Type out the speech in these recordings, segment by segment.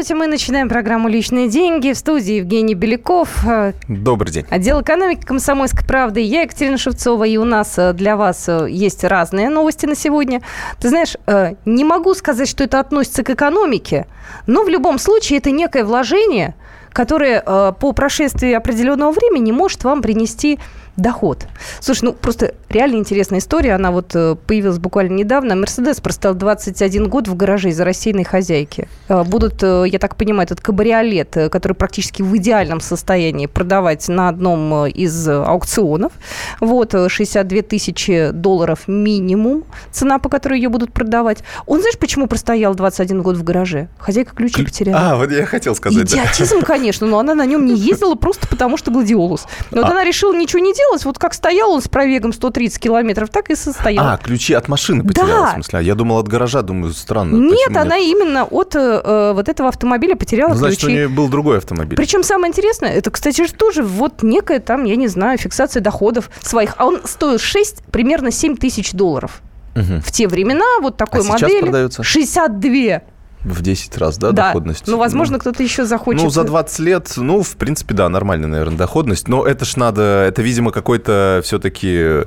Здравствуйте, мы начинаем программу «Личные деньги». В студии Евгений Беляков. Добрый день. Отдел экономики «Комсомольской правды». Я Екатерина Шевцова, и у нас э, для вас э, есть разные новости на сегодня. Ты знаешь, э, не могу сказать, что это относится к экономике, но в любом случае это некое вложение, которое по прошествии определенного времени может вам принести доход. Слушай, ну просто реально интересная история. Она вот э, появилась буквально недавно. Мерседес простоял 21 год в гараже из-за рассеянной хозяйки. Э, будут, э, я так понимаю, этот кабриолет, который практически в идеальном состоянии продавать на одном из аукционов. Вот, 62 тысячи долларов минимум цена, по которой ее будут продавать. Он, знаешь, почему простоял 21 год в гараже? Хозяйка ключи потеряла. А, вот я хотел сказать. Идиотизм, да. конечно, но она на нем не ездила просто потому, что гладиолус. Вот а. она решила ничего не делать, делалось, вот как стоял он с пробегом 130 километров, так и состоял. А, ключи от машины потеряла, да. в смысле? А я думал от гаража, думаю, странно. Нет, она нет? именно от э, вот этого автомобиля потеряла ну, значит, ключи. Значит, у нее был другой автомобиль. Причем самое интересное, это, кстати же, тоже вот некая там, я не знаю, фиксация доходов своих. А он стоил 6, примерно 7 тысяч долларов. Угу. В те времена вот такой а модели. продается? 62. В 10 раз, да, да. доходность? Ну, возможно, ну, кто-то еще захочет. Ну, за 20 лет, ну, в принципе, да, нормальная, наверное, доходность. Но это ж надо, это, видимо, какой-то все-таки Э,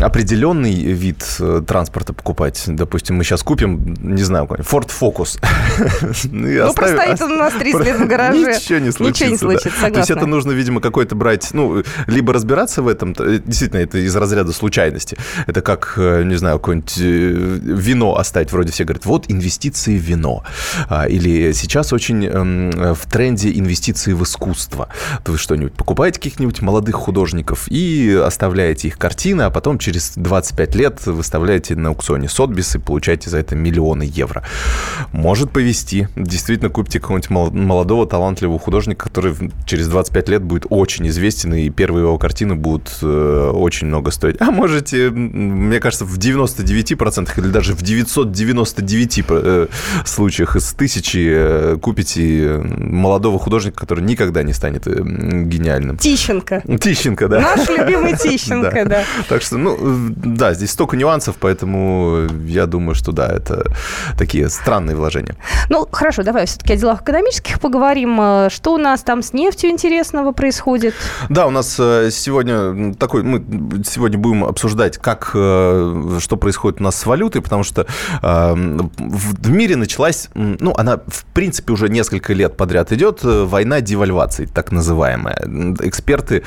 определенный вид э, транспорта покупать. Допустим, мы сейчас купим, не знаю, Ford Focus. ну, простоит он у нас 30 лет в гараже. Ничего не случится. Ничего не случится, То есть это нужно, видимо, какой-то брать, ну, либо разбираться в этом, э, действительно, это из разряда случайности. Это как, не знаю, какое-нибудь вино оставить. Вроде все говорят, вот инвестиции в вино. А, или сейчас очень эм, в тренде инвестиции в искусство. Вы что-нибудь покупаете каких-нибудь молодых художников и оставляете их картины картины, а потом через 25 лет выставляете на аукционе Сотбис и получаете за это миллионы евро. Может повести. Действительно, купите какого-нибудь молодого, талантливого художника, который через 25 лет будет очень известен, и первые его картины будут э, очень много стоить. А можете, мне кажется, в 99% или даже в 999 э, случаях из тысячи э, купите молодого художника, который никогда не станет э, гениальным. Тищенко. Тищенко, да. Наш любимый Тищенко, да. Так что, ну, да, здесь столько нюансов, поэтому я думаю, что да, это такие странные вложения. Ну, хорошо, давай все-таки о делах экономических поговорим. Э, что у нас там с нефтью интересного происходит? Да, у нас э, сегодня такой, мы сегодня будем обсуждать, как, э, что происходит у нас с валютой, потому что в мире началась, ну, она, в принципе, уже несколько лет подряд идет война девальвации, так называемая. Эксперты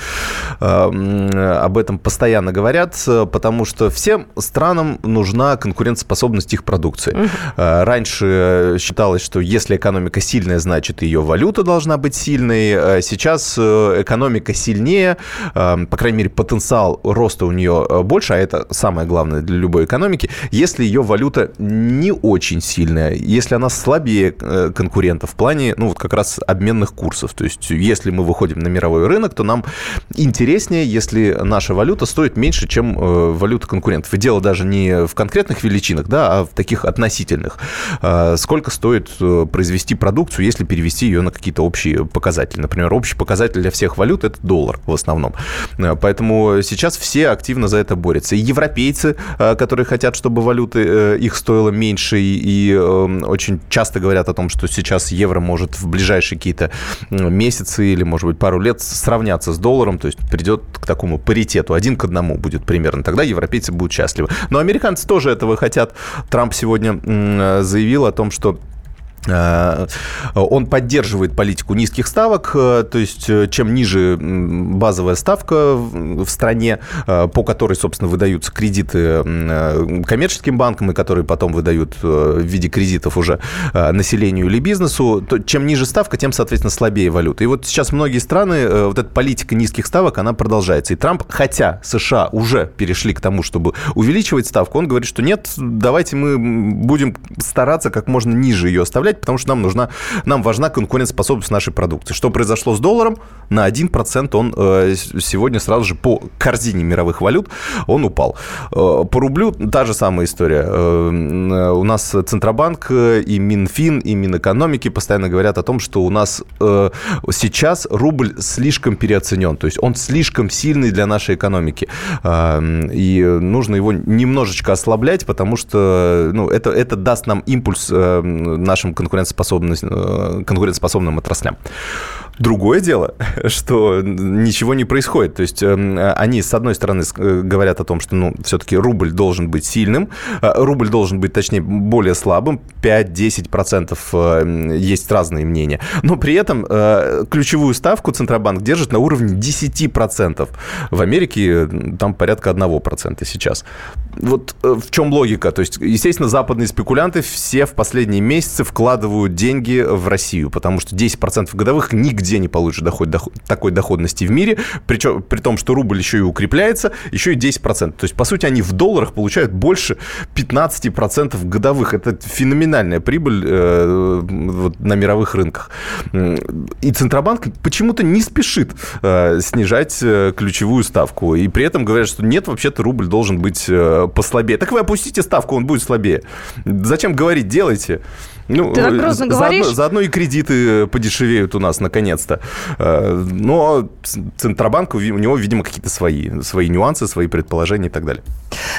об этом постоянно говорят, э, потому что всем странам нужна конкурентоспособность их продукции. Угу. Раньше считалось, что если экономика сильная, значит ее валюта должна быть сильной. Сейчас экономика сильнее, по крайней мере, потенциал роста у нее больше, а это самое главное для любой экономики, если ее валюта не очень сильная, если она слабее конкурентов в плане, ну, вот как раз обменных курсов. То есть, если мы выходим на мировой рынок, то нам интереснее, если наша валюта стоит меньше, чем э, валюта конкурентов. И дело даже не в конкретных величинах, да, а в таких относительных. А, сколько стоит э, произвести продукцию, если перевести ее на какие-то общие показатели. Например, общий показатель для всех валют – это доллар в основном. Э, поэтому сейчас все активно за это борются. И европейцы, которые хотят, чтобы валюты их стоило меньше, и очень часто говорят о том, что сейчас евро может в ближайшие какие-то месяцы или, может быть, пару лет сравняться с долларом, то есть придет к такому паритету один к одному будет примерно. Тогда европейцы будут счастливы. Но американцы тоже этого хотят. Трамп сегодня заявил о том, что Э, он поддерживает политику низких ставок, э, то есть э, чем ниже базовая ставка в стране, по которой, собственно, выдаются кредиты коммерческим банкам и которые потом выдают в виде кредитов уже населению или бизнесу, то чем ниже ставка, тем, соответственно, слабее валюта. И вот сейчас многие страны, вот эта политика низких ставок, она продолжается. И Трамп, хотя США уже перешли к тому, чтобы увеличивать ставку, он говорит, что нет, давайте мы будем стараться как можно ниже ее оставлять, потому что нам нужна, нам важна конкурентоспособность нашей продукции. Что произошло с долларом? На 1% он э, сегодня сразу же по корзине мировых валют он упал. Э, по рублю та же самая история. Э, у нас Центробанк и Минфин, и Минэкономики постоянно говорят о том, что у нас сейчас рубль слишком переоценен, то есть он слишком сильный для нашей экономики. И нужно его немножечко ослаблять, потому что ну, это, это даст нам импульс нашим конкурентоспособным, конкурентоспособным отраслям. Другое дело, что ничего не происходит. То есть они, с одной стороны, говорят о том, что ну, все-таки рубль должен быть сильным, рубль должен быть, точнее, более слабым, 5-10% есть разные мнения. Но при этом ключевую ставку Центробанк держит на уровне 10%. В Америке там порядка 1% сейчас. Вот э, в чем логика? То есть, естественно, западные спекулянты все в последние месяцы вкладывают деньги в Россию, потому что 10% годовых нигде не получат доход, доход, такой доходности в мире, причем при том, что рубль еще и укрепляется, еще и 10%. То есть, по сути, они в долларах получают больше 15% годовых. Это феноменальная прибыль э, вот, на мировых рынках. И Центробанк почему-то не спешит э, снижать э, ключевую ставку. И при этом говорят, что нет, вообще-то рубль должен быть э, послабее. Так вы опустите ставку, он будет слабее. Зачем говорить, делайте. Ну, Ты так грозно заодно, говоришь. Заодно и кредиты подешевеют у нас наконец-то. Э, но Центробанк, у него, видимо, какие-то свои, свои нюансы, свои предположения и так далее.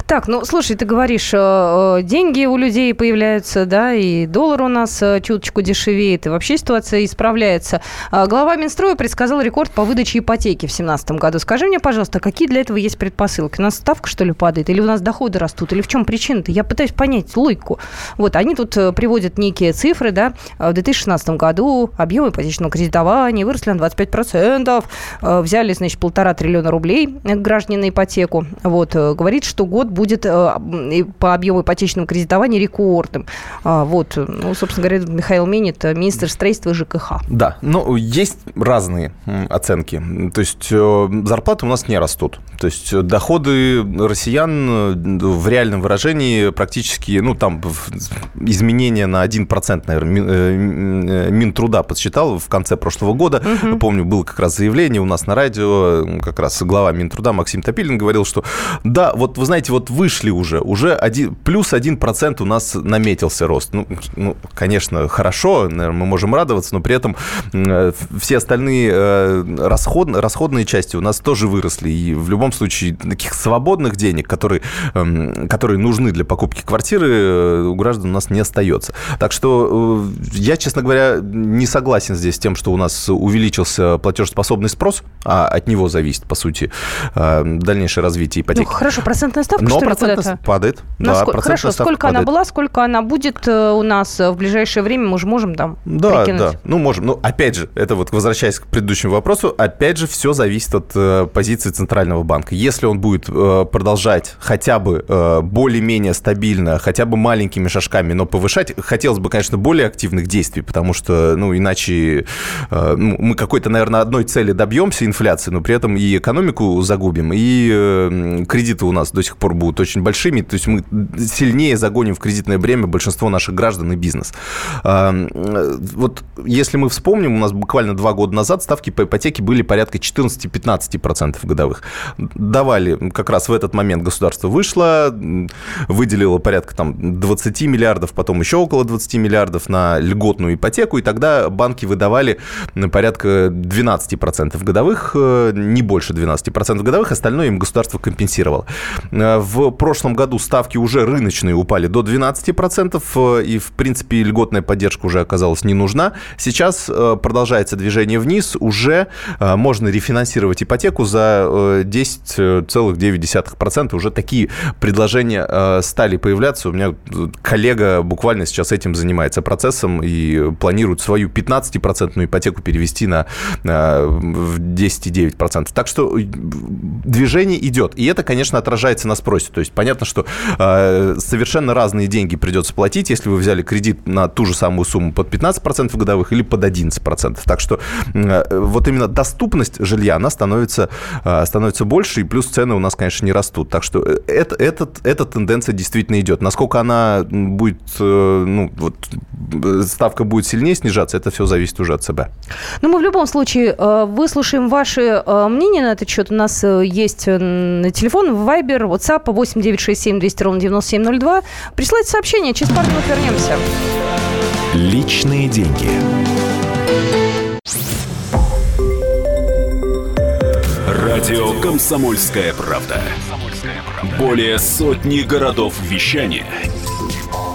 Так, ну, слушай, ты говоришь, э, э, деньги у людей появляются, да, и доллар у нас чуточку дешевеет, и вообще ситуация исправляется. Глава Минстроя предсказал рекорд по выдаче ипотеки в 2017 году. Скажи мне, пожалуйста, какие для этого есть предпосылки? У нас ставка, что ли, падает? Или у нас доходы растут? Или в чем причина-то? Я пытаюсь понять логику. Вот, они тут приводят некие некие цифры, да, в 2016 году объем ипотечного кредитования выросли на 25%, э, взяли, значит, полтора триллиона рублей граждане на ипотеку. Вот, э, говорит, что год будет э, по объему ипотечного кредитования рекордным. А, вот, ну, собственно говоря, Михаил Менит, министр строительства ЖКХ. Да, но есть разные оценки. То есть зарплаты у нас не растут. То есть доходы россиян в реальном выражении практически, ну, там изменения на 1 процент, наверное, э, э, Минтруда подсчитал в конце прошлого года. Угу. Помню, было как раз заявление у нас на радио, как раз глава Минтруда Максим Топилин говорил, что да, вот вы знаете, вот вышли уже, уже один, плюс один процент у нас наметился рост. Ну, ну, конечно, хорошо, наверное, мы можем радоваться, но при этом э, все остальные расход, расходные части у нас тоже выросли. И в любом случае таких свободных денег, которые, эм, которые нужны для покупки квартиры, у граждан у нас не остается. Так что что э, я, честно говоря, не согласен здесь с тем, что у нас увеличился платежеспособный спрос, а от него зависит, по сути, э, дальнейшее развитие ипотеки. Ну, хорошо, процентная ставка, Но что процентная падает. Да, сколько, хорошо, сколько падает. она была, сколько она будет э, у нас в ближайшее время, мы же можем там Да, прикинуть. да, ну можем. Ну, опять же, это вот возвращаясь к предыдущему вопросу, опять же, все зависит от позиции Центрального банка. Если он будет продолжать хотя бы более-менее стабильно, хотя бы маленькими шажками, но повышать, хотелось бы конечно, более активных действий, потому что, ну, иначе э, ну, мы какой-то, наверное, одной цели добьемся инфляции, но при этом и экономику загубим, и э, кредиты у нас до сих пор будут очень большими, то есть мы сильнее загоним в кредитное бремя большинство наших граждан и бизнес. А, э, вот если мы вспомним, у нас буквально два года назад ставки по ипотеке были порядка 14-15% годовых. Давали, как раз в этот момент государство вышло, выделило порядка там 20 миллиардов, потом еще около 20 миллиардов на льготную ипотеку, и тогда банки выдавали порядка 12% годовых, э, не больше 12% годовых, остальное им государство компенсировало. Э, в прошлом году ставки уже рыночные упали до 12%, э, и, в принципе, льготная поддержка уже оказалась не нужна. Сейчас продолжается движение вниз, уже можно рефинансировать ипотеку за 10,9%. Уже такие предложения стали появляться. У меня коллега буквально сейчас этим занимается процессом и планирует свою 15-процентную ипотеку перевести на, на 10,9%. Так что э, движение идет. И это, конечно, отражается на спросе. То есть понятно, что э, совершенно разные деньги придется платить, если вы взяли кредит на ту же самую сумму под 15% годовых или под 11%. Так что э, вот именно доступность жилья, она становится, э, становится больше, и плюс цены у нас, конечно, не растут. Так что э, это, этот, эта тенденция действительно идет. Насколько она будет, э, ну, вот ставка будет сильнее снижаться, это все зависит уже от себя. Ну, мы в любом случае э, выслушаем ваши э, мнения на этот счет. У нас э, есть телефон, Viber, WhatsApp 8 967 200 ровно 9702. Присылайте сообщение, через пару минут вернемся. Личные деньги. Радио «Комсомольская правда». Более сотни городов вещания –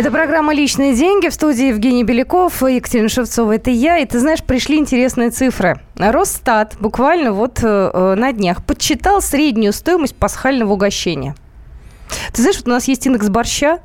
Это программа «Личные деньги». В студии Евгений Беляков, Екатерина Шевцова. Это я. И ты знаешь, пришли интересные цифры. Росстат буквально вот э, на днях подсчитал среднюю стоимость пасхального угощения. Ты знаешь, вот у нас есть индекс борща,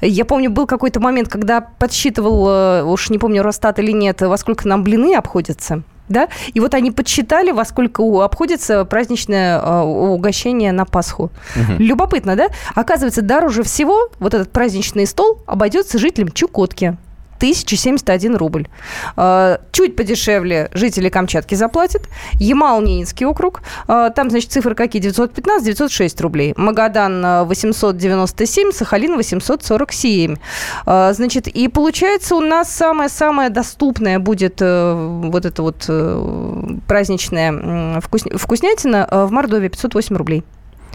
я помню, был какой-то момент, когда подсчитывал, э, уж не помню, Росстат или нет, во сколько нам блины обходятся да, и вот они подсчитали, во сколько обходится праздничное э, угощение на Пасху. Угу. Любопытно, да? Оказывается, дороже всего вот этот праздничный стол обойдется жителям Чукотки. 1071 рубль. А, чуть подешевле жители Камчатки заплатят. Ямал-Ненецкий округ. А, там, значит, цифры какие? 915, 906 рублей. Магадан 897, а, Сахалин 847. Значит, и получается у нас самое-самое доступное будет э, вот это вот э, праздничная вкуснятина в Мордовии 508 рублей.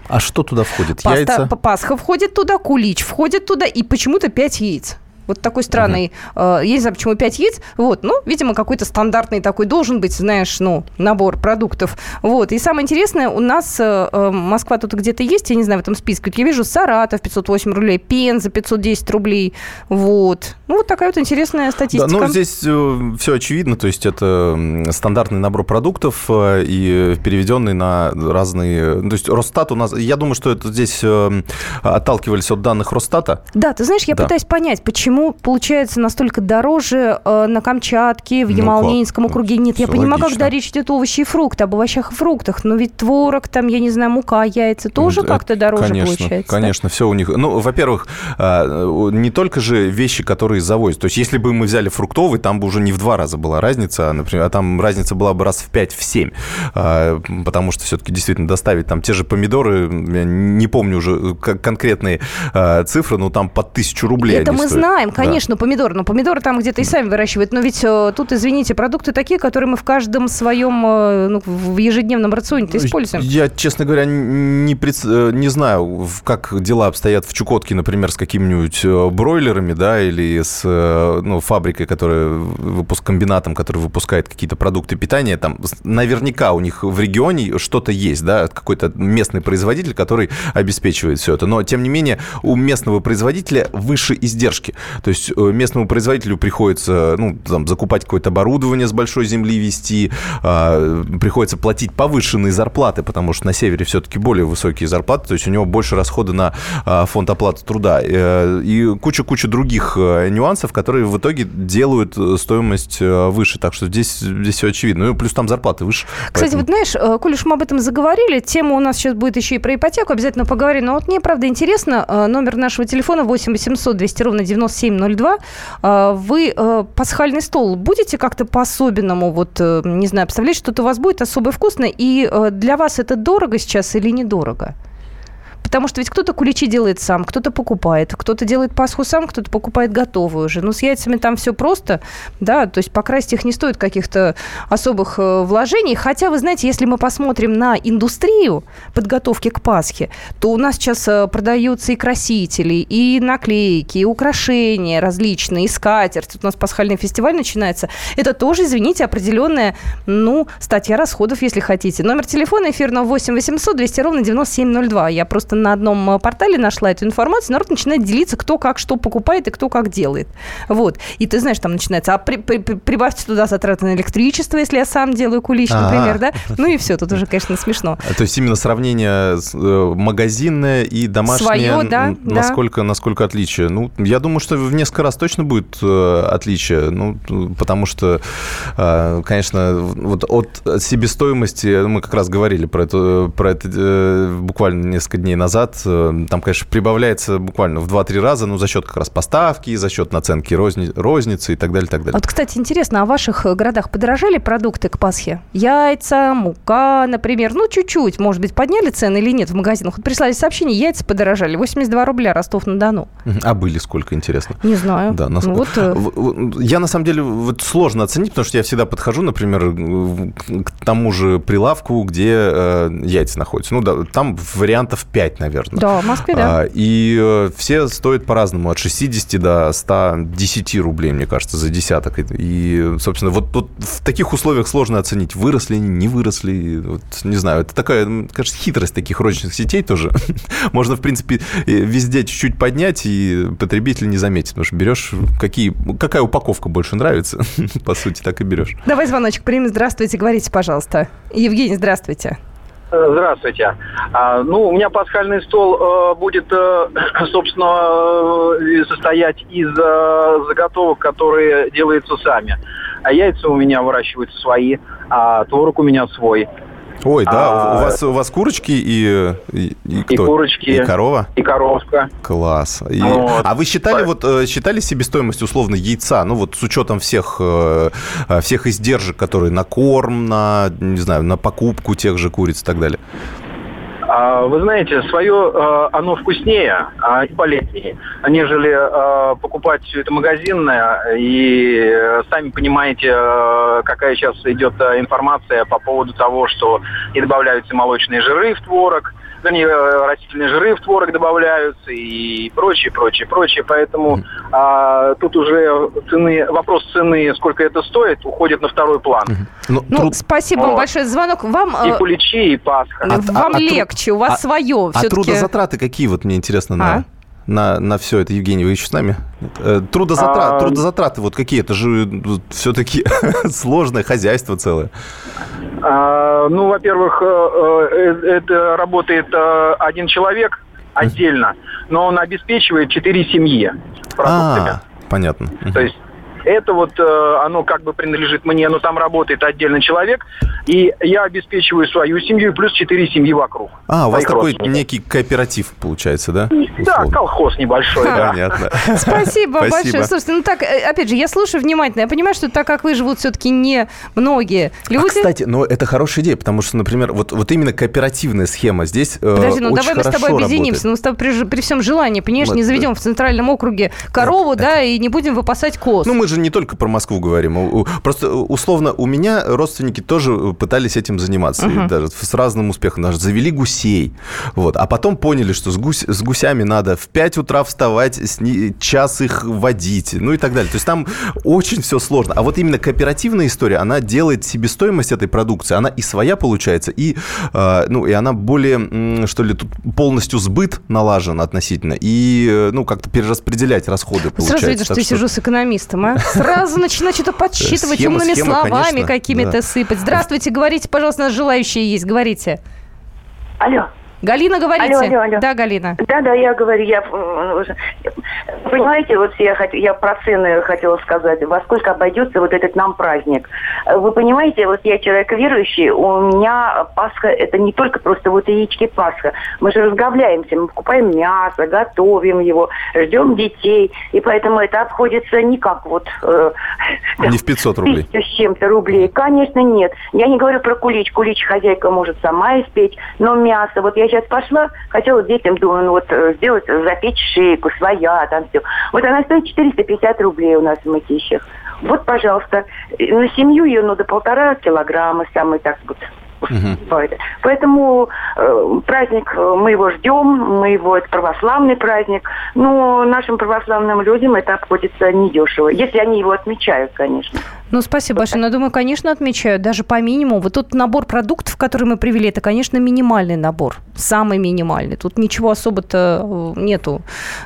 А что туда входит? Паста, Яйца? Пасха входит туда, кулич входит туда и почему-то 5 яиц. Вот такой странный, uh-huh. э, я не знаю, почему 5 яиц, вот, ну, видимо, какой-то стандартный такой должен быть, знаешь, ну, набор продуктов, вот. И самое интересное, у нас э, э Москва тут где-то есть, я не знаю, в этом списке, я вижу Саратов 508 рублей, Пенза 510 рублей, вот. Ну, вот такая вот интересная статистика. Да, ну, здесь э, все очевидно, то есть это стандартный набор продуктов э, и переведенный на разные, то есть Росстат у нас, я думаю, что это здесь э, отталкивались от данных Росстата. Да, ты знаешь, я да. пытаюсь понять, почему почему получается настолько дороже э, на Камчатке, в ну, Ямал-Ненецком округе? Нет, я понимаю, логично. когда речь идет овощи и фрукты, об овощах и фруктах, но ведь творог, там, я не знаю, мука, яйца тоже ну, как-то дороже конечно, получается. Конечно, все у них. Ну, во-первых, э, не только же вещи, которые завозят. То есть, если бы мы взяли фруктовый, там бы уже не в два раза была разница, а, например, а там разница была бы раз в пять, в семь, э, потому что все-таки действительно доставить там те же помидоры, я не помню уже конкретные цифры, но там под тысячу рублей. Это мы стоят. знаем знаем, конечно, да. помидоры. Но помидоры там где-то и сами выращивают. Но ведь э, тут, извините, продукты такие, которые мы в каждом своем, э, ну, в ежедневном рационе используем. Я, честно говоря, не, пред... Э, не знаю, как дела обстоят в Чукотке, например, с какими-нибудь бройлерами, да, или с ну, фабрикой, которая выпуск комбинатом, который выпускает какие-то продукты питания. Там наверняка у них в регионе что-то есть, да, какой-то местный производитель, который обеспечивает все это. Но, тем не менее, у местного производителя выше издержки. То есть э, местному производителю приходится ну, там, закупать какое-то оборудование с большой земли вести, а, приходится платить повышенные зарплаты, потому что на севере все-таки более высокие зарплаты, то есть у него больше расходы на а, фонд оплаты труда. Э, и куча-куча других э, нюансов, которые в итоге делают стоимость выше. Так что здесь, здесь все очевидно. Ну, плюс там зарплаты выше. Кстати, поэтому... вот знаешь, коль уж мы об этом заговорили, тема у нас сейчас будет еще и про ипотеку, обязательно поговорим. Но вот мне, правда, интересно, номер нашего телефона 8 800 200 ровно 97 702. А, вы э, пасхальный стол будете как-то по-особенному, вот, э, не знаю, представлять, что-то у вас будет особо вкусное, и э, для вас это дорого сейчас или недорого? Потому что ведь кто-то куличи делает сам, кто-то покупает, кто-то делает пасху сам, кто-то покупает готовую уже. Ну, с яйцами там все просто, да, то есть покрасить их не стоит каких-то особых э, вложений. Хотя, вы знаете, если мы посмотрим на индустрию подготовки к Пасхе, то у нас сейчас э, продаются и красители, и наклейки, и украшения различные, и скатерть. У нас пасхальный фестиваль начинается. Это тоже, извините, определенная, ну, статья расходов, если хотите. Номер телефона эфирного 8 800 200 ровно 9702. Я просто просто на одном э, портале нашла эту информацию, народ начинает делиться, кто как что покупает и кто как делает. Вот. И ты знаешь, там начинается, а при, при, прибавьте туда затраты на электричество, если я сам делаю кулич, А-а-а. например, да? Ну и все, тут уже, конечно, смешно. То есть именно сравнение э, магазинное и домашнее, Свое, да, насколько, да. насколько отличие? Ну, я думаю, что в несколько раз точно будет э, отличие, ну, потому что, конечно, вот от себестоимости, мы как раз говорили про это, про это буквально несколько дней назад, назад. Там, конечно, прибавляется буквально в 2-3 раза, ну, за счет как раз поставки, за счет наценки розни, розницы и так далее, так далее. Вот, кстати, интересно, а в ваших городах подорожали продукты к Пасхе? Яйца, мука, например, ну, чуть-чуть, может быть, подняли цены или нет в магазинах? Вот прислали сообщение, яйца подорожали, 82 рубля Ростов-на-Дону. А были сколько, интересно? Не знаю. Да, нас... ну, вот... Я, на самом деле, вот сложно оценить, потому что я всегда подхожу, например, к тому же прилавку, где э, яйца находятся. Ну, да, там вариантов 5, наверное. Да, в Москве, да. А, и э, все стоят по-разному, от 60 до 110 рублей, мне кажется, за десяток. И, собственно, вот, вот в таких условиях сложно оценить, выросли они, не выросли. Вот, не знаю, это такая, кажется, хитрость таких розничных сетей тоже. Можно, в принципе, везде чуть-чуть поднять, и потребитель не заметит, потому что берешь, какие, какая упаковка больше нравится, по сути, так и берешь. Давай звоночек примем. Здравствуйте, говорите, пожалуйста. Евгений, здравствуйте. Э, здравствуйте. А, ну, у меня пасхальный стол э, будет, э, собственно, состоять из заготовок, которые делаются сами. А яйца у меня выращиваются свои, а творог у меня свой. Ой, да, а, у вас у вас курочки и и, и кто? И курочки. И корова. И коровка. Класс. И, вот. А вы считали вот э, считали себестоимость условно яйца, ну вот с учетом всех э, всех издержек, которые на корм, на не знаю, на покупку тех же куриц и так далее? А, вы знаете, свое а, оно вкуснее а, и полезнее, нежели покупать все это магазинное. И сами понимаете, какая сейчас идет информация по поводу того, что и добавляются молочные жиры в творог – вернее, растительные жиры в творог добавляются и прочее, прочее, прочее. Поэтому а, тут уже цены, вопрос цены, сколько это стоит, уходит на второй план. Ну, ну труд... спасибо вот. вам большое за звонок. Вам, и куличи, и Пасха. А, вам а, легче, у вас а, свое. А трудозатраты какие, вот мне интересно, на... А? на, на все это, Евгений, вы еще с нами? Э, трудозатрат, а... Трудозатраты, вот какие? Это же все-таки сложное хозяйство целое. А, ну, во-первых, э, э, это работает один человек отдельно, но он обеспечивает четыре семьи продуктами. А, понятно. То есть это вот э, оно как бы принадлежит мне, но там работает отдельный человек, и я обеспечиваю свою семью плюс четыре семьи вокруг. А, у вас такой некий кооператив получается, да? Да, колхоз небольшой, да. Понятно. Спасибо большое. Слушайте, ну так, э, опять же, я слушаю внимательно, я понимаю, что так как вы живут все-таки не многие люди. А, кстати, но это хорошая идея, потому что, например, вот, вот именно кооперативная схема здесь э, Подожди, ну давай мы с тобой объединимся, ну с тобой при, при всем желании, понимаешь, не заведем в центральном округе корову, да, и не будем выпасать коз. Ну мы же же не только про Москву говорим. Просто условно у меня родственники тоже пытались этим заниматься. Uh-huh. даже с разным успехом. Даже завели гусей. Вот. А потом поняли, что с, гусь, с гусями надо в 5 утра вставать, с ни, час их водить, ну и так далее. То есть там очень все сложно. А вот именно кооперативная история, она делает себестоимость этой продукции. Она и своя получается, и, э, ну, и она более, что ли, тут полностью сбыт налажен относительно. И, э, ну, как-то перераспределять расходы получается. Сразу видишь, что я сижу с экономистом, а? Сразу начинать что-то подсчитывать, схема, умными схема, словами какими-то да. сыпать. Здравствуйте, говорите, пожалуйста, нас желающие есть, говорите. Алло. Галина, говорите. Алло, алло, алло. Да, Галина. Да, да, я говорю, я, понимаете, вот я, хот... я про цены хотела сказать, во сколько обойдется вот этот нам праздник. Вы понимаете, вот я человек верующий, у меня Пасха, это не только просто вот яички Пасха. Мы же разговляемся, мы покупаем мясо, готовим его, ждем детей, и поэтому это обходится не как вот... Э, не в 500 рублей. с чем-то рублей. Конечно, нет. Я не говорю про кулич. Кулич хозяйка может сама испечь, но мясо, вот я сейчас пошла, хотела детям, думаю, ну вот э, сделать, запечь шейку, своя, там все. Вот она стоит 450 рублей у нас в мытищах. Вот, пожалуйста, на семью ее, ну, до полтора килограмма, самый так вот Угу. Поэтому э, праздник, э, мы его ждем, мы его, это православный праздник, но нашим православным людям это обходится недешево, если они его отмечают, конечно. Ну, спасибо большое. Но, думаю, конечно, отмечают, даже по минимуму. Вот тот набор продуктов, который мы привели, это, конечно, минимальный набор, самый минимальный. Тут ничего особо-то э, нету.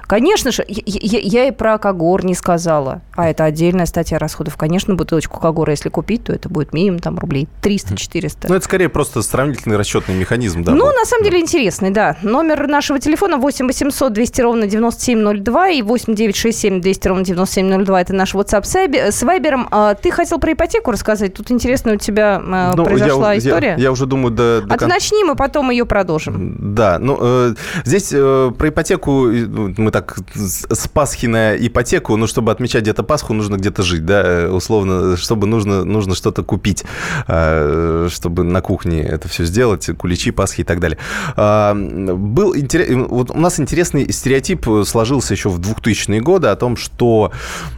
Конечно же, я, я, и про Кагор не сказала, а это отдельная статья расходов. Конечно, бутылочку Кагора, если купить, то это будет минимум там рублей 300-400. Ну, это скорее просто сравнительный расчетный механизм. Да, ну, был. на самом деле интересный, да. Номер нашего телефона 8 800 200 ровно 9702 и 8 967 200 ровно 9702 это наш WhatsApp с Вайбером. А, ты хотел про ипотеку рассказать? Тут интересная у тебя а, ну, произошла я, история. Я, я уже думаю, до, до... А кон... начни, мы потом ее продолжим. Да, ну, э, здесь э, про ипотеку, мы так с Пасхи на ипотеку, ну, чтобы отмечать где-то Пасху, нужно где-то жить, да, э, условно, чтобы нужно, нужно что-то купить, э, чтобы на кухне это все сделать, куличи, Пасхи и так далее. Э, был интерес... вот у нас интересный стереотип сложился еще в 2000-е годы о том, что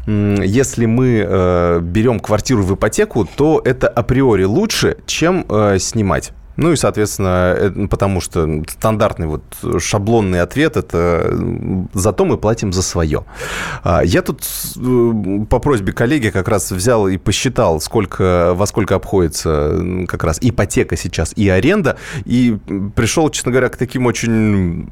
э, если мы э, берем квартиру в ипотеку, то это априори лучше, чем э, снимать. Ну и, соответственно, э, потому что стандартный вот шаблонный ответ – это «зато мы платим за свое». А, я тут э, по просьбе коллеги как раз взял и посчитал, сколько, во сколько обходится как раз ипотека сейчас и аренда, и пришел, честно говоря, к таким очень,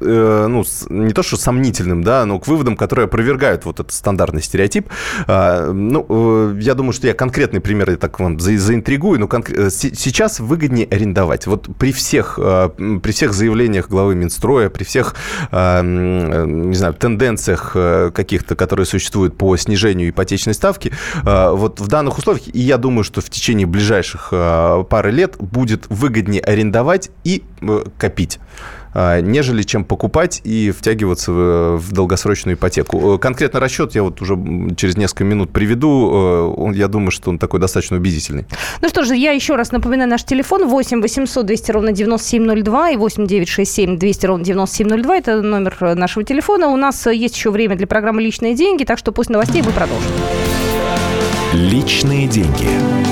э, ну, не то что сомнительным, да, но к выводам, которые опровергают вот этот стандартный стереотип. А, ну, я думаю, что я конкретный пример я так вам заинтригую, но сейчас выгоднее не арендовать. Вот при всех, э, при всех заявлениях главы Минстроя, при всех, э, не знаю, тенденциях э, каких-то, которые существуют по снижению ипотечной ставки, вот в данных условиях, и я думаю, что в течение ближайших пары лет будет выгоднее арендовать и копить. А, нежели чем покупать и втягиваться в долгосрочную ипотеку. Э, конкретно расчет я вот уже через несколько минут приведу. Э, я думаю, что он такой достаточно убедительный. Ну что же, я еще раз напоминаю наш телефон 8 800 200 ровно 9702 и 8 967 200 ровно 9702. Это номер нашего телефона. У нас есть еще время для программы «Личные деньги», так что после новостей мы продолжим. Личные деньги.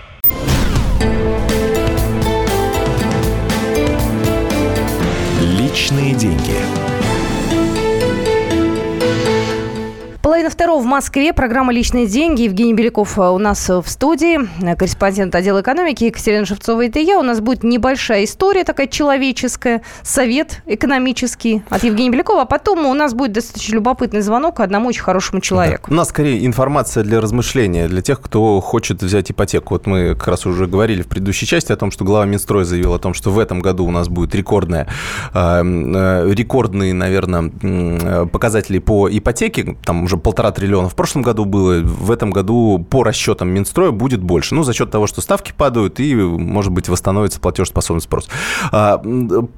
Личные деньги. Половина второго в Москве. Программа «Личные деньги». Евгений Беляков э, у нас в студии. Корреспондент отдела экономики Екатерина Шевцова. Это я. У нас будет небольшая история такая человеческая. Совет экономический от Евгения Белякова. А потом у нас будет достаточно любопытный звонок одному очень хорошему человеку. Да. У нас скорее информация для размышления, для тех, кто хочет взять ипотеку. Вот мы как раз уже говорили в предыдущей части о том, что глава Минстроя заявил о том, что в этом году у нас будет рекордная, э, э, рекордные, наверное, показатели по ипотеке. Там уже полтора триллиона в прошлом году было, в этом году по расчетам Минстроя будет больше. Ну, за счет того, что ставки падают и, может быть, восстановится платежеспособный спрос. А,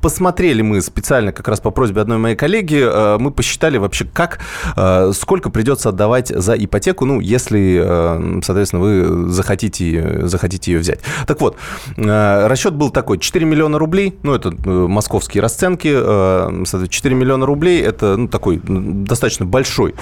посмотрели мы специально, как раз по просьбе одной моей коллеги, а, мы посчитали вообще, как, а, сколько придется отдавать за ипотеку, ну, если, соответственно, вы захотите, захотите ее взять. Так вот, расчет был такой, 4 миллиона рублей, ну, это э, московские расценки, 4 миллиона рублей, это ну, такой достаточно большой,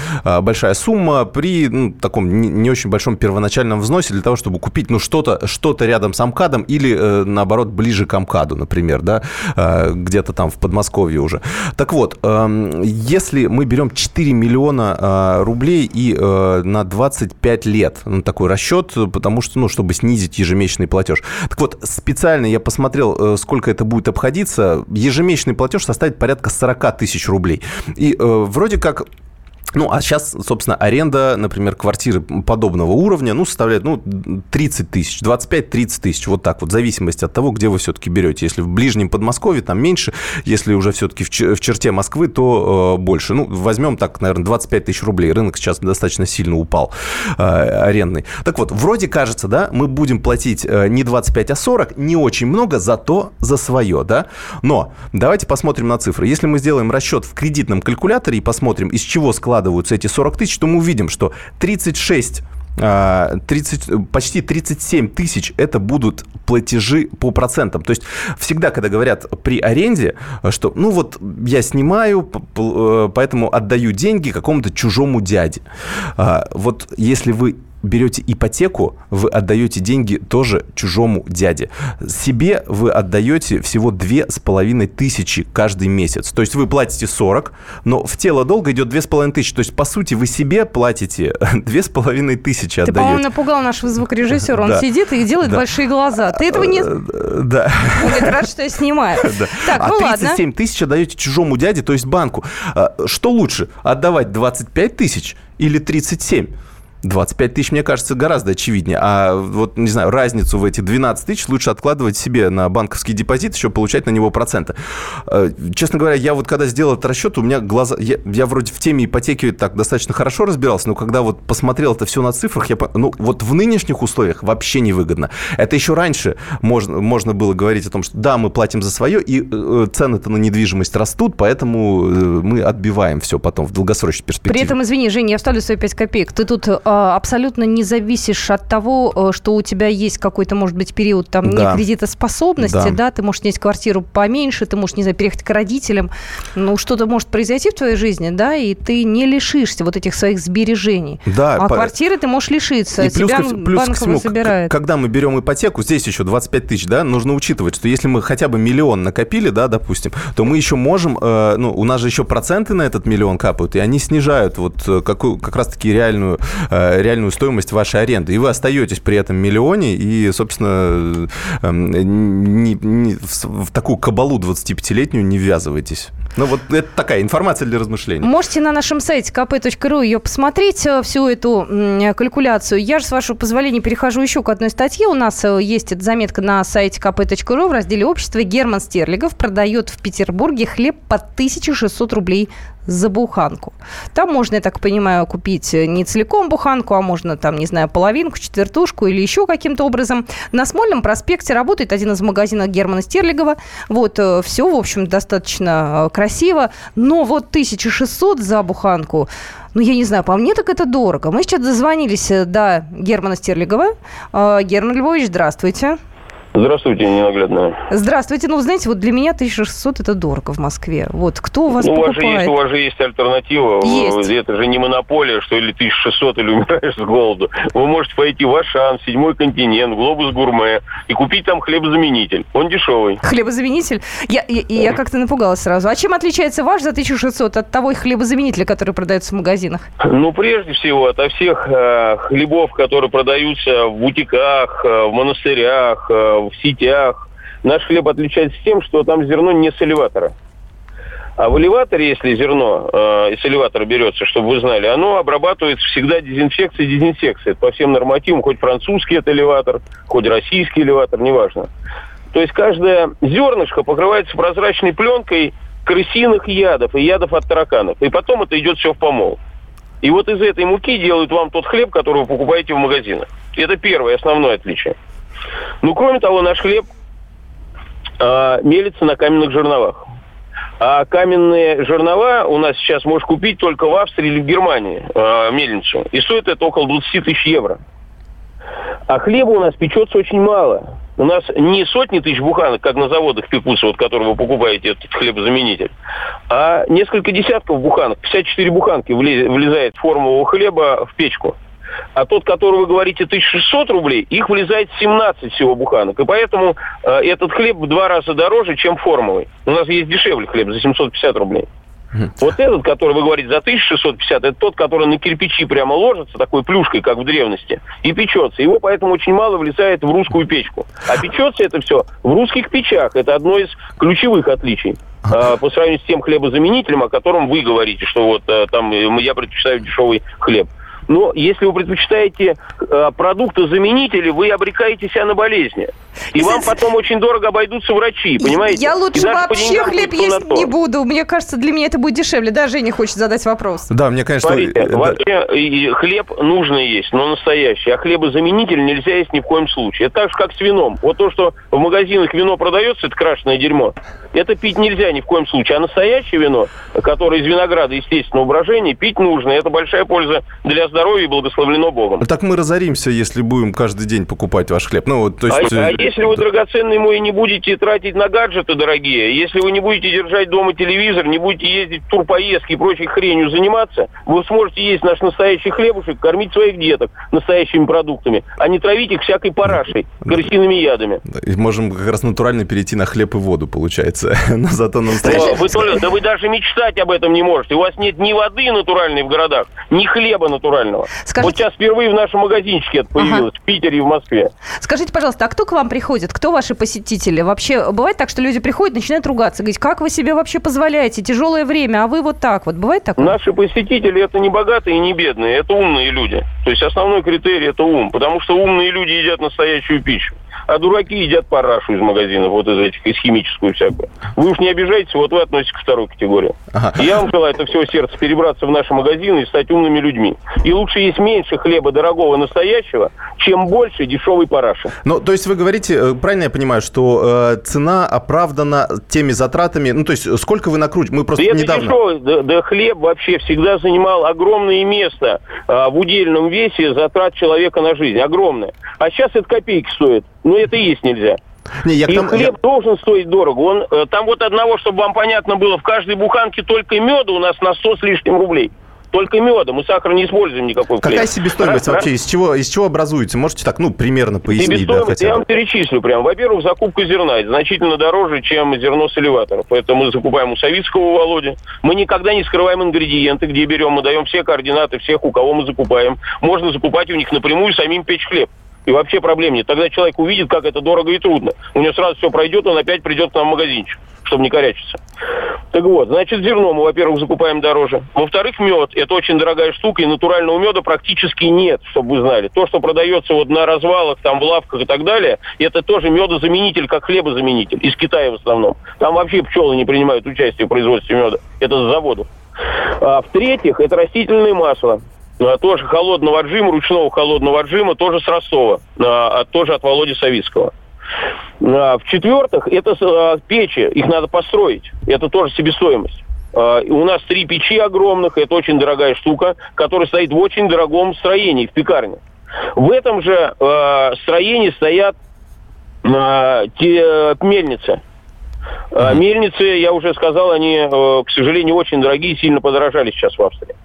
большая сумма при ну, таком не, очень большом первоначальном взносе для того, чтобы купить ну, что-то что рядом с Амкадом или, э, наоборот, ближе к Амкаду, например, да, э, где-то там в Подмосковье уже. Так вот, э, если мы берем 4 миллиона э, рублей и э, на 25 лет, ну, такой расчет, потому что, ну, чтобы снизить ежемесячный платеж. Так вот, специально я посмотрел, э, сколько это будет обходиться. Ежемесячный платеж составит порядка 40 тысяч рублей. И э, вроде как ну, а сейчас, собственно, аренда, например, квартиры подобного уровня, ну, составляет, ну, 30 тысяч, 25-30 тысяч, вот так вот, в зависимости от того, где вы все-таки берете. Если в ближнем Подмосковье, там меньше, если уже все-таки в, черте Москвы, то э, больше. Ну, возьмем так, наверное, 25 тысяч рублей. Рынок сейчас достаточно сильно упал, э, арендный. Так вот, вроде кажется, да, мы будем платить э, не 25, а 40, не очень много, зато за свое, да. Но давайте посмотрим на цифры. Если мы сделаем расчет в кредитном калькуляторе и посмотрим, из чего складывается складываются эти 40 тысяч, то мы увидим, что 36 30, а, почти 37 тысяч это будут платежи по процентам. То есть всегда, когда говорят при аренде, что ну вот я снимаю, э, поэтому отдаю деньги какому-то чужому дяде. А, вот если вы берете ипотеку, вы отдаете деньги тоже чужому дяде. Себе вы отдаете всего две с половиной тысячи каждый месяц. То есть вы платите 40, но в тело долга идет две с половиной тысячи. То есть, по сути, вы себе платите две с половиной тысячи Ты, отдаете. по-моему, напугал нашего звукорежиссера. Он Да. сидит и делает Да. большие глаза. Ты этого не... Э, Да. Говорит, рад, что я снимаю. Да. Так, а ну ладно. 37 тысяч отдаете чужому дяде, то есть банку. А, Что лучше, отдавать 25 тысяч или 37? 25 тысяч, мне кажется, гораздо очевиднее. А вот, не знаю, разницу в эти 12 тысяч лучше откладывать себе на банковский депозит, еще получать на него проценты. Э, Честно говоря, я вот когда сделал этот расчет, у меня глаза... Я, я вроде в теме ипотеки так достаточно хорошо разбирался, но когда вот посмотрел это все на цифрах, я... Ну, вот в нынешних условиях вообще невыгодно. Это еще раньше можно, можно было говорить о том, что да, мы платим за свое, и э, цены-то на недвижимость растут, поэтому э, мы отбиваем все потом в долгосрочной перспективе. При этом, извини, Женя, я вставлю свои 5 копеек. Ты тут э, абсолютно не зависишь от того, э, что у тебя есть какой-то, может быть, период там Да. некредитоспособности, Да. да. ты можешь снять квартиру поменьше, ты можешь, не знаю, переехать к родителям. Ну, что-то может произойти в твоей жизни, да, и ты не лишишься вот этих своих сбережений. Да, а по- квартиры ты можешь лишиться. И плюс, Тебя плюс ко банк всему, к- забирает. когда мы берем ипотеку, здесь еще 25 тысяч, да, нужно учитывать, что если мы хотя бы миллион накопили, да, допустим, то мы еще можем, э, ну, у нас же еще проценты на этот миллион капают, и они снижают вот э, какую, как раз-таки реальную, э, реальную стоимость вашей аренды. И вы остаетесь при этом миллионе, и, собственно, э, э, не- не- в, такую кабалу 25-летнюю не ввязывайтесь. Ну, вот это такая информация для размышлений. Можете на нашем сайте kp.ru ее посмотреть, э, всю эту калькуляцию. Я же, с вашего позволения, перехожу еще к одной статье. У нас э, есть эта заметка на сайте kp.ru в разделе «Общество». Герман Стерлигов продает в Петербурге хлеб по 1600 рублей за буханку. Там можно, я так понимаю, купить э, не целиком буханку, а можно там, не знаю, половинку, четвертушку или еще каким-то образом. На Смольном проспекте работает один из магазинов Германа Стерлигова. Вот, все, в общем, достаточно э, красиво. Но вот 1600 за буханку, ну, я не знаю, по мне так это дорого. Мы сейчас дозвонились э, до Германа Стерлигова. Э, Герман Львович, здравствуйте. Здравствуйте, ненаглядная. Здравствуйте. Ну, вы знаете, вот для меня 1600 это дорого в Москве. Вот, кто у вас Ну, у вас, же покупает? есть, у вас же есть альтернатива. Есть. Это же не монополия, что или 1600, или умираешь с голоду. Вы можете пойти в Ашан, Седьмой континент, Глобус Гурме и купить там хлебозаменитель. Он дешевый. Хлебозаменитель? Я, я, я как-то напугалась сразу. А чем отличается ваш за 1600 от того хлебозаменителя, который продается в магазинах? Ну, прежде всего, ото всех э, хлебов, которые продаются в бутиках, э, в монастырях, э, в сетях, наш хлеб отличается тем, что там зерно не с элеватора. А в элеваторе, если зерно э, из элеватора берется, чтобы вы знали, оно обрабатывается всегда дезинфекцией, дезинсекцией. Это по всем нормативам, хоть французский это элеватор, хоть российский элеватор, неважно. То есть каждое зернышко покрывается прозрачной пленкой крысиных ядов и ядов от тараканов. И потом это идет все в помол. И вот из этой муки делают вам тот хлеб, который вы покупаете в магазинах. Это первое, основное отличие. Ну, кроме того, наш хлеб а, мелится на каменных жерновах. А каменные жернова у нас сейчас можешь купить только в Австрии или в Германии, а, мельницу. И стоит это около 20 тысяч евро. А хлеба у нас печется очень мало. У нас не сотни тысяч буханок, как на заводах пекутся, вот, которые вы покупаете, этот хлебозаменитель, а несколько десятков буханок, 54 буханки влез- влезает формового хлеба в печку. А тот, который вы говорите 1600 рублей, их влезает 17 всего буханок. И поэтому э, этот хлеб в два раза дороже, чем формовый. У нас есть дешевле хлеб за 750 рублей. Вот этот, который вы говорите за 1650, это тот, который на кирпичи прямо ложится, такой плюшкой, как в древности, и печется. Его поэтому очень мало влезает в русскую печку. А печется это все в русских печах. Это одно из ключевых отличий. а, по сравнению с тем хлебозаменителем, о котором вы говорите, что вот э, там э, я предпочитаю дешевый хлеб. Но если вы предпочитаете э, продукты-заменители, вы обрекаете себя на болезни. И вам потом очень дорого обойдутся врачи, понимаете? Я лучше вообще деньгам хлеб есть не буду. Мне кажется, для меня это будет дешевле. Да, Женя хочет задать вопрос. Да, мне, конечно... Смотрите, э, да. вообще хлеб нужно есть, но настоящий. А хлебозаменитель нельзя есть ни в коем случае. Это так же, как с вином. Вот то, что в магазинах вино продается, это крашеное дерьмо. Это пить нельзя ни в коем случае. А настоящее вино, которое из винограда естественного брожения, пить нужно. Это большая польза для здоровья. Здоровье и благословлено Богом. Так мы разоримся, если будем каждый день покупать ваш хлеб. Ну, вот, то есть, а, а если вы драгоценный мой не будете тратить на гаджеты дорогие, если вы не будете держать дома телевизор, не будете ездить в турпоездки и прочей хренью заниматься, вы сможете есть наш настоящий хлебушек, кормить своих деток настоящими продуктами, а не травить их всякой парашей, крысиными ядами. и можем как раз натурально перейти на хлеб и воду, получается. Но зато на настоящий... Вы да вы даже мечтать об этом не можете. У вас нет ни воды натуральной в городах, ни хлеба натурального. Скажите- Вот сейчас впервые в нашем магазинчике это появилось, в Питере и в Москве. Скажите, пожалуйста, а кто к вам приходит? Кто ваши посетители? Вообще бывает так, что люди приходят, начинают ругаться, говорить, как вы себе вообще позволяете? Тяжелое время, а вы вот так вот. Бывает такое? Наши посетители это не богатые и не бедные, это умные люди. То есть основной критерий это ум, потому что умные люди едят настоящую пищу. А дураки едят парашу из магазинов, вот из этих, из химическую всякую. Вы уж не обижайтесь, вот вы относитесь ко второй категории. Ага. Я вам желаю от всего сердца перебраться в наши магазины и стать умными людьми. И лучше есть меньше хлеба дорогого настоящего, чем больше дешевой параши. Ну, то есть вы говорите, э, правильно я понимаю, что э, цена оправдана теми затратами, ну, то есть сколько вы накрутите? Мы просто Да это недавно... дешевый, да, да хлеб вообще всегда занимал огромное место а, в удельном весе затрат человека на жизнь. Огромное. А сейчас это копейки стоит. Но это и есть нельзя. Не, я И тому- хлеб должен стоить дорого. Он, э, там вот одного, чтобы вам понятно было, в каждой буханке только меда у нас на 100 с лишним рублей. Только меда. Мы сахар не используем никакой в хлеб. Какая себестоимость Раз- вообще? Из чего, из чего образуется? Можете так, ну, примерно пояснить, да, Себестоимость, хотя я вам перечислю прям. Во-первых, закупка зерна это значительно дороже, чем зерно с элеваторов. Поэтому мы закупаем у Савицкого Володи. Мы никогда не скрываем ингредиенты, где берем. Мы даем все координаты всех, у кого мы закупаем. Можно закупать у них напрямую, самим печь хлеб. И вообще проблем нет. Тогда человек увидит, как это дорого и трудно. У него сразу все пройдет, он опять придет к нам в магазинчик, чтобы не корячиться. Так вот, значит, зерно мы, во-первых, закупаем дороже. Во-вторых, мед. Это очень дорогая штука, и натурального меда практически нет, чтобы вы знали. То, что продается вот на развалах, там, в лавках и так далее, это тоже медозаменитель, как хлебозаменитель. Из Китая в основном. Там вообще пчелы не принимают участие в производстве меда. Это с заводов. А, в-третьих, это растительное масло. А, тоже холодного отжима, ручного холодного отжима, тоже с Ростова, а, а тоже от Володи Савицкого. А, В-четвертых, это печи, их надо построить. Это тоже себестоимость. У нас три печи огромных, это очень дорогая штука, которая стоит в очень дорогом строении, в пекарне. В этом же э, строении стоят э, те, мельницы. А Мельницы, я уже сказал, они, э, к сожалению, очень дорогие, сильно подорожали сейчас в Австрии.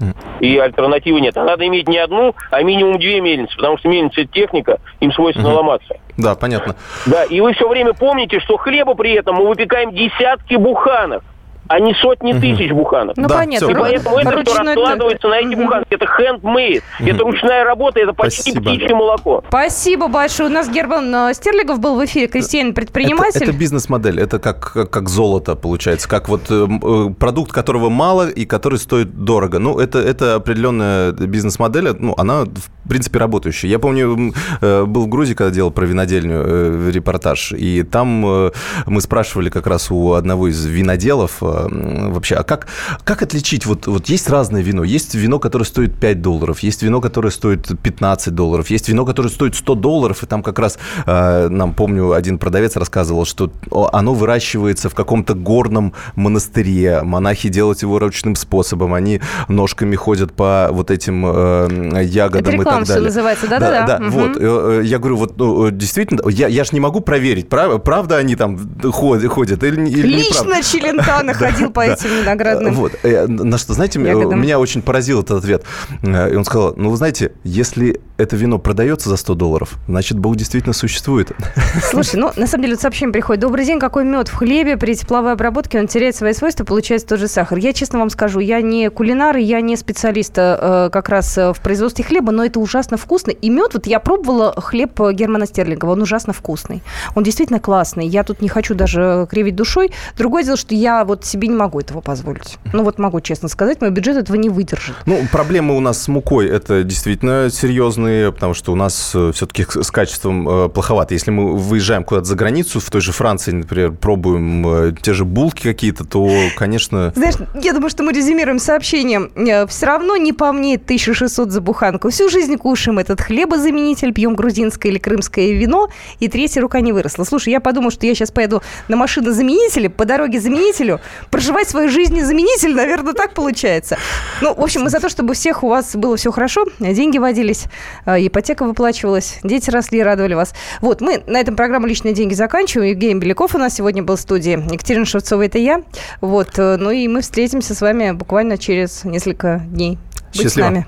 И альтернативы нет. А надо иметь не одну, а минимум две мельницы, потому что мельница – это техника, им свойственно ломаться. Да, понятно. Да, и вы все время помните, что хлеба при этом мы выпекаем десятки буханок, а не сотни тысяч буханок. Ну, Да, понятно. И поэтому это все раскладывается на эти буханки. Это handmade, это ручная работа, это почти Спасибо. птичье молоко. Спасибо большое. У нас Герман э, Стерлигов был в эфире, крестьянин, Это, предприниматель. это бизнес-модель, это как, как, как золото получается, как вот э, э, продукт, которого мало и который стоит дорого. Ну, это, это определенная бизнес-модель, ну, она, в принципе, работающая. Я помню, э, был в Грузии, когда делал про винодельню э, репортаж, и там э, мы спрашивали как раз у одного из виноделов э, вообще, а как, как отличить, вот, вот есть разное вино, есть вино, которое стоит 5 долларов, есть вино, которое стоит 15 долларов, есть вино, которое стоит 100 долларов, и там как раз э, нам, помню, один продавец рассказывал, что оно выращивается в каком-то горном монастыре, монахи делают его ручным способом, они ножками ходят по вот этим э, ягодам Это и так далее. называется, да-да-да. Да, Мгм. вот. Э, э, Я говорю, вот ну, э, действительно, я, я ж не могу проверить, прав- правда они там ходят, ходят или, или неправда. Лично Челентано ходил по этим виноградным. Вот. Э, На что, знаете, меня очень поразил этот ответ. Э, И он сказал, ну, вы знаете, если это вино продается за 100 долларов, значит, Бог действительно существует. Слушай, ну, на самом деле, вот сообщение приходит. Добрый день, какой мед в хлебе при тепловой обработке, он теряет свои свойства, получается тот же сахар. Я честно вам скажу, я не кулинар, я не специалист э, как раз в производстве хлеба, но это ужасно вкусно. И мед, вот я пробовала хлеб Германа Стерлингова, он ужасно вкусный. Он действительно классный. Я тут не хочу даже кривить душой. Другое дело, что я вот себе не могу этого позволить. Ну, вот могу честно сказать, мой бюджет этого не выдержит. Ну, проблемы у нас с мукой это действительно серьезные, потому что у нас все-таки с качеством э, плоховато. Если мы выезжаем куда-то за границу, в той же Франции, например, пробуем э, те же булки какие-то, то, конечно... Знаешь, я думаю, что мы резюмируем сообщение. Все равно не по мне 1600 за буханку. Всю жизнь кушаем этот хлебозаменитель, пьем грузинское или крымское вино, и третья рука не выросла. Слушай, я подумала, что я сейчас поеду на машинозаменителе, по дороге заменителю, проживать свою жизнь незаменительно, наверное, так получается. Ну, в общем, мы за то, чтобы у всех у вас было все хорошо, деньги водились, э, ипотека выплачивалась, дети росли, радовали вас. Вот, мы на этом программу «Личные деньги» заканчиваем. Евгений Беляков у нас сегодня был в студии. Екатерина Шевцова – это я. Вот, э, ну и мы встретимся с вами буквально через несколько дней. Будьте Счастливо. с нами.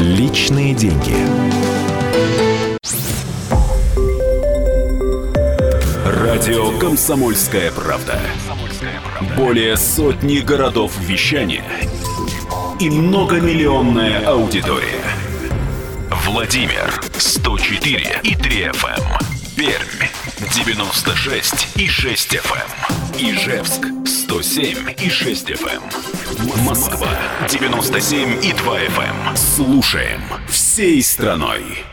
Личные деньги. Радио «Комсомольская правда». Более сотни городов вещания и многомиллионная аудитория. Владимир 104 и 3 FM. Пермь 96 и 6 FM. Ижевск 107 и 6 FM. Москва 97 и 2 FM. Слушаем всей страной.